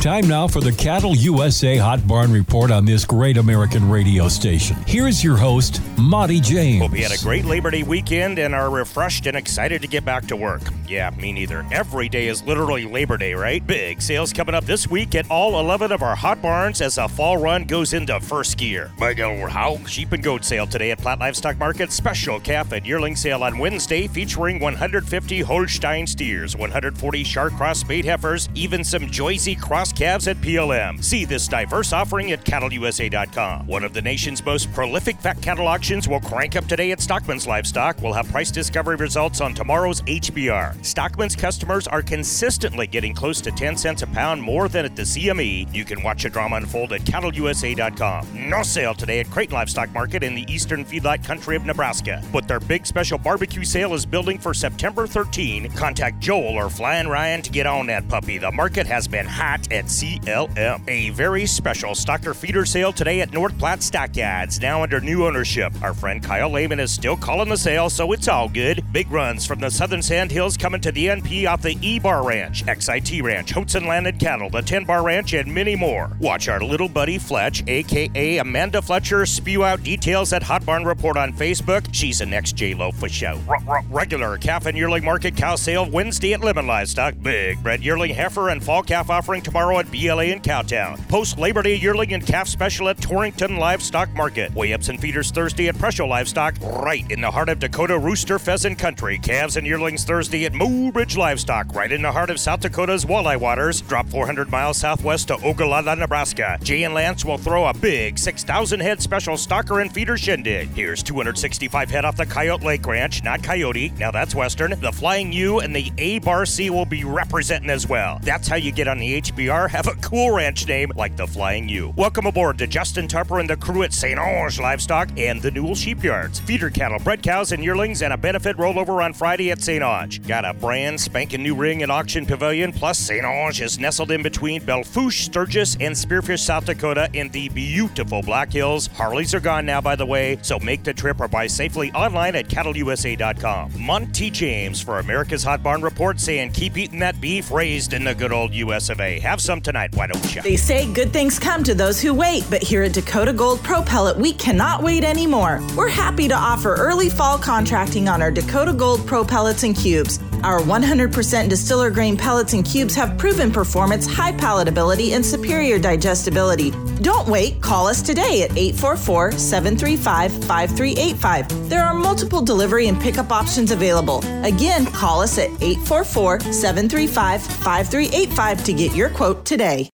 Time now for the Cattle USA Hot Barn Report on this great American radio station. Here's your host, Monte James. Hope you had a great Labor Day weekend and are refreshed and excited to get back to work. Yeah, me neither. Every day is literally Labor Day, right? Big sales coming up this week at all 11 of our hot barns as the fall run goes into first gear. My God, how? Sheep and goat sale today at Platte Livestock Market. Special calf and yearling sale on Wednesday featuring 150 Holstein steers, 140 Char-Cross spayed heifers, even some Joyzy cross calves at PLM. See this diverse offering at cattleusa.com. One of the nation's most prolific fat cattle auctions will crank up today at Stockman's Livestock. We'll have price discovery results on tomorrow's HBR. Stockman's customers are consistently getting close to 10 cents a pound more than at the CME. You can watch the drama unfold at cattleusa.com. No sale today at Creighton Livestock Market in the eastern feedlot country of Nebraska. But their big special barbecue sale is building for September 13. Contact Joel or Flying Ryan to get on that puppy. The market has been hot at CLM. A very special stocker feeder sale today at North Platte Stockyards, now under new ownership. Our friend Kyle Lehman is still calling the sale, so it's all good. Big runs from the Southern Sand Hills to the NP off the E Bar Ranch, XIT Ranch, Hudson Landed Cattle, the 10 Bar Ranch, and many more. Watch our little buddy Fletch, aka Amanda Fletcher, spew out details at Hot Barn Report on Facebook. She's the next J Lo for show. Regular calf and yearling market cow sale Wednesday at Lemmon Livestock. Big bred yearling heifer and fall calf offering tomorrow at BLA in Cowtown. Post Labor Day yearling and calf special at Torrington Livestock Market. Weigh ups and feeders Thursday at Presho Livestock, right in the heart of Dakota rooster pheasant country. Calves and yearlings Thursday at Mobridge Livestock, right in the heart of South Dakota's walleye waters. Drop 400 miles southwest to Ogallala, Nebraska. Jay and Lance will throw a big 6,000 head special stocker and feeder shindig. Here's 265 head off the Coyote Lake Ranch, not Coyote. Now that's Western. The Flying U and the A Bar C will be representing as well. That's how you get on the HBR. Have a cool ranch name like the Flying U. Welcome aboard to Justin Tupper and the crew at St. Onge Livestock and the Newell Sheepyards. Feeder cattle, bred cows, and yearlings, and a benefit rollover on Friday at St. Onge. Got a brand spanking new ring and auction pavilion. Plus, St. Onge is nestled in between Belle Fourche, Sturgis, and Spearfish, South Dakota, in the beautiful Black Hills. Harleys are gone now, by the way, so make the trip or buy safely online at cattleusa.com. Monte James for America's Hot Barn Report saying keep eating that beef raised in the good old US of A. Have some tonight, why don't you? They say good things come to those who wait, but here at Dakota Gold Pro Pellet, we cannot wait anymore. We're happy to offer early fall contracting on our Dakota Gold Pro Pellets and Cubes. Our 100% distiller grain pellets and cubes have proven performance, high palatability, and superior digestibility. Don't wait, call us today at 844 735 5385. There are multiple delivery and pickup options available. Again, call us at 844 735 5385 to get your quote today.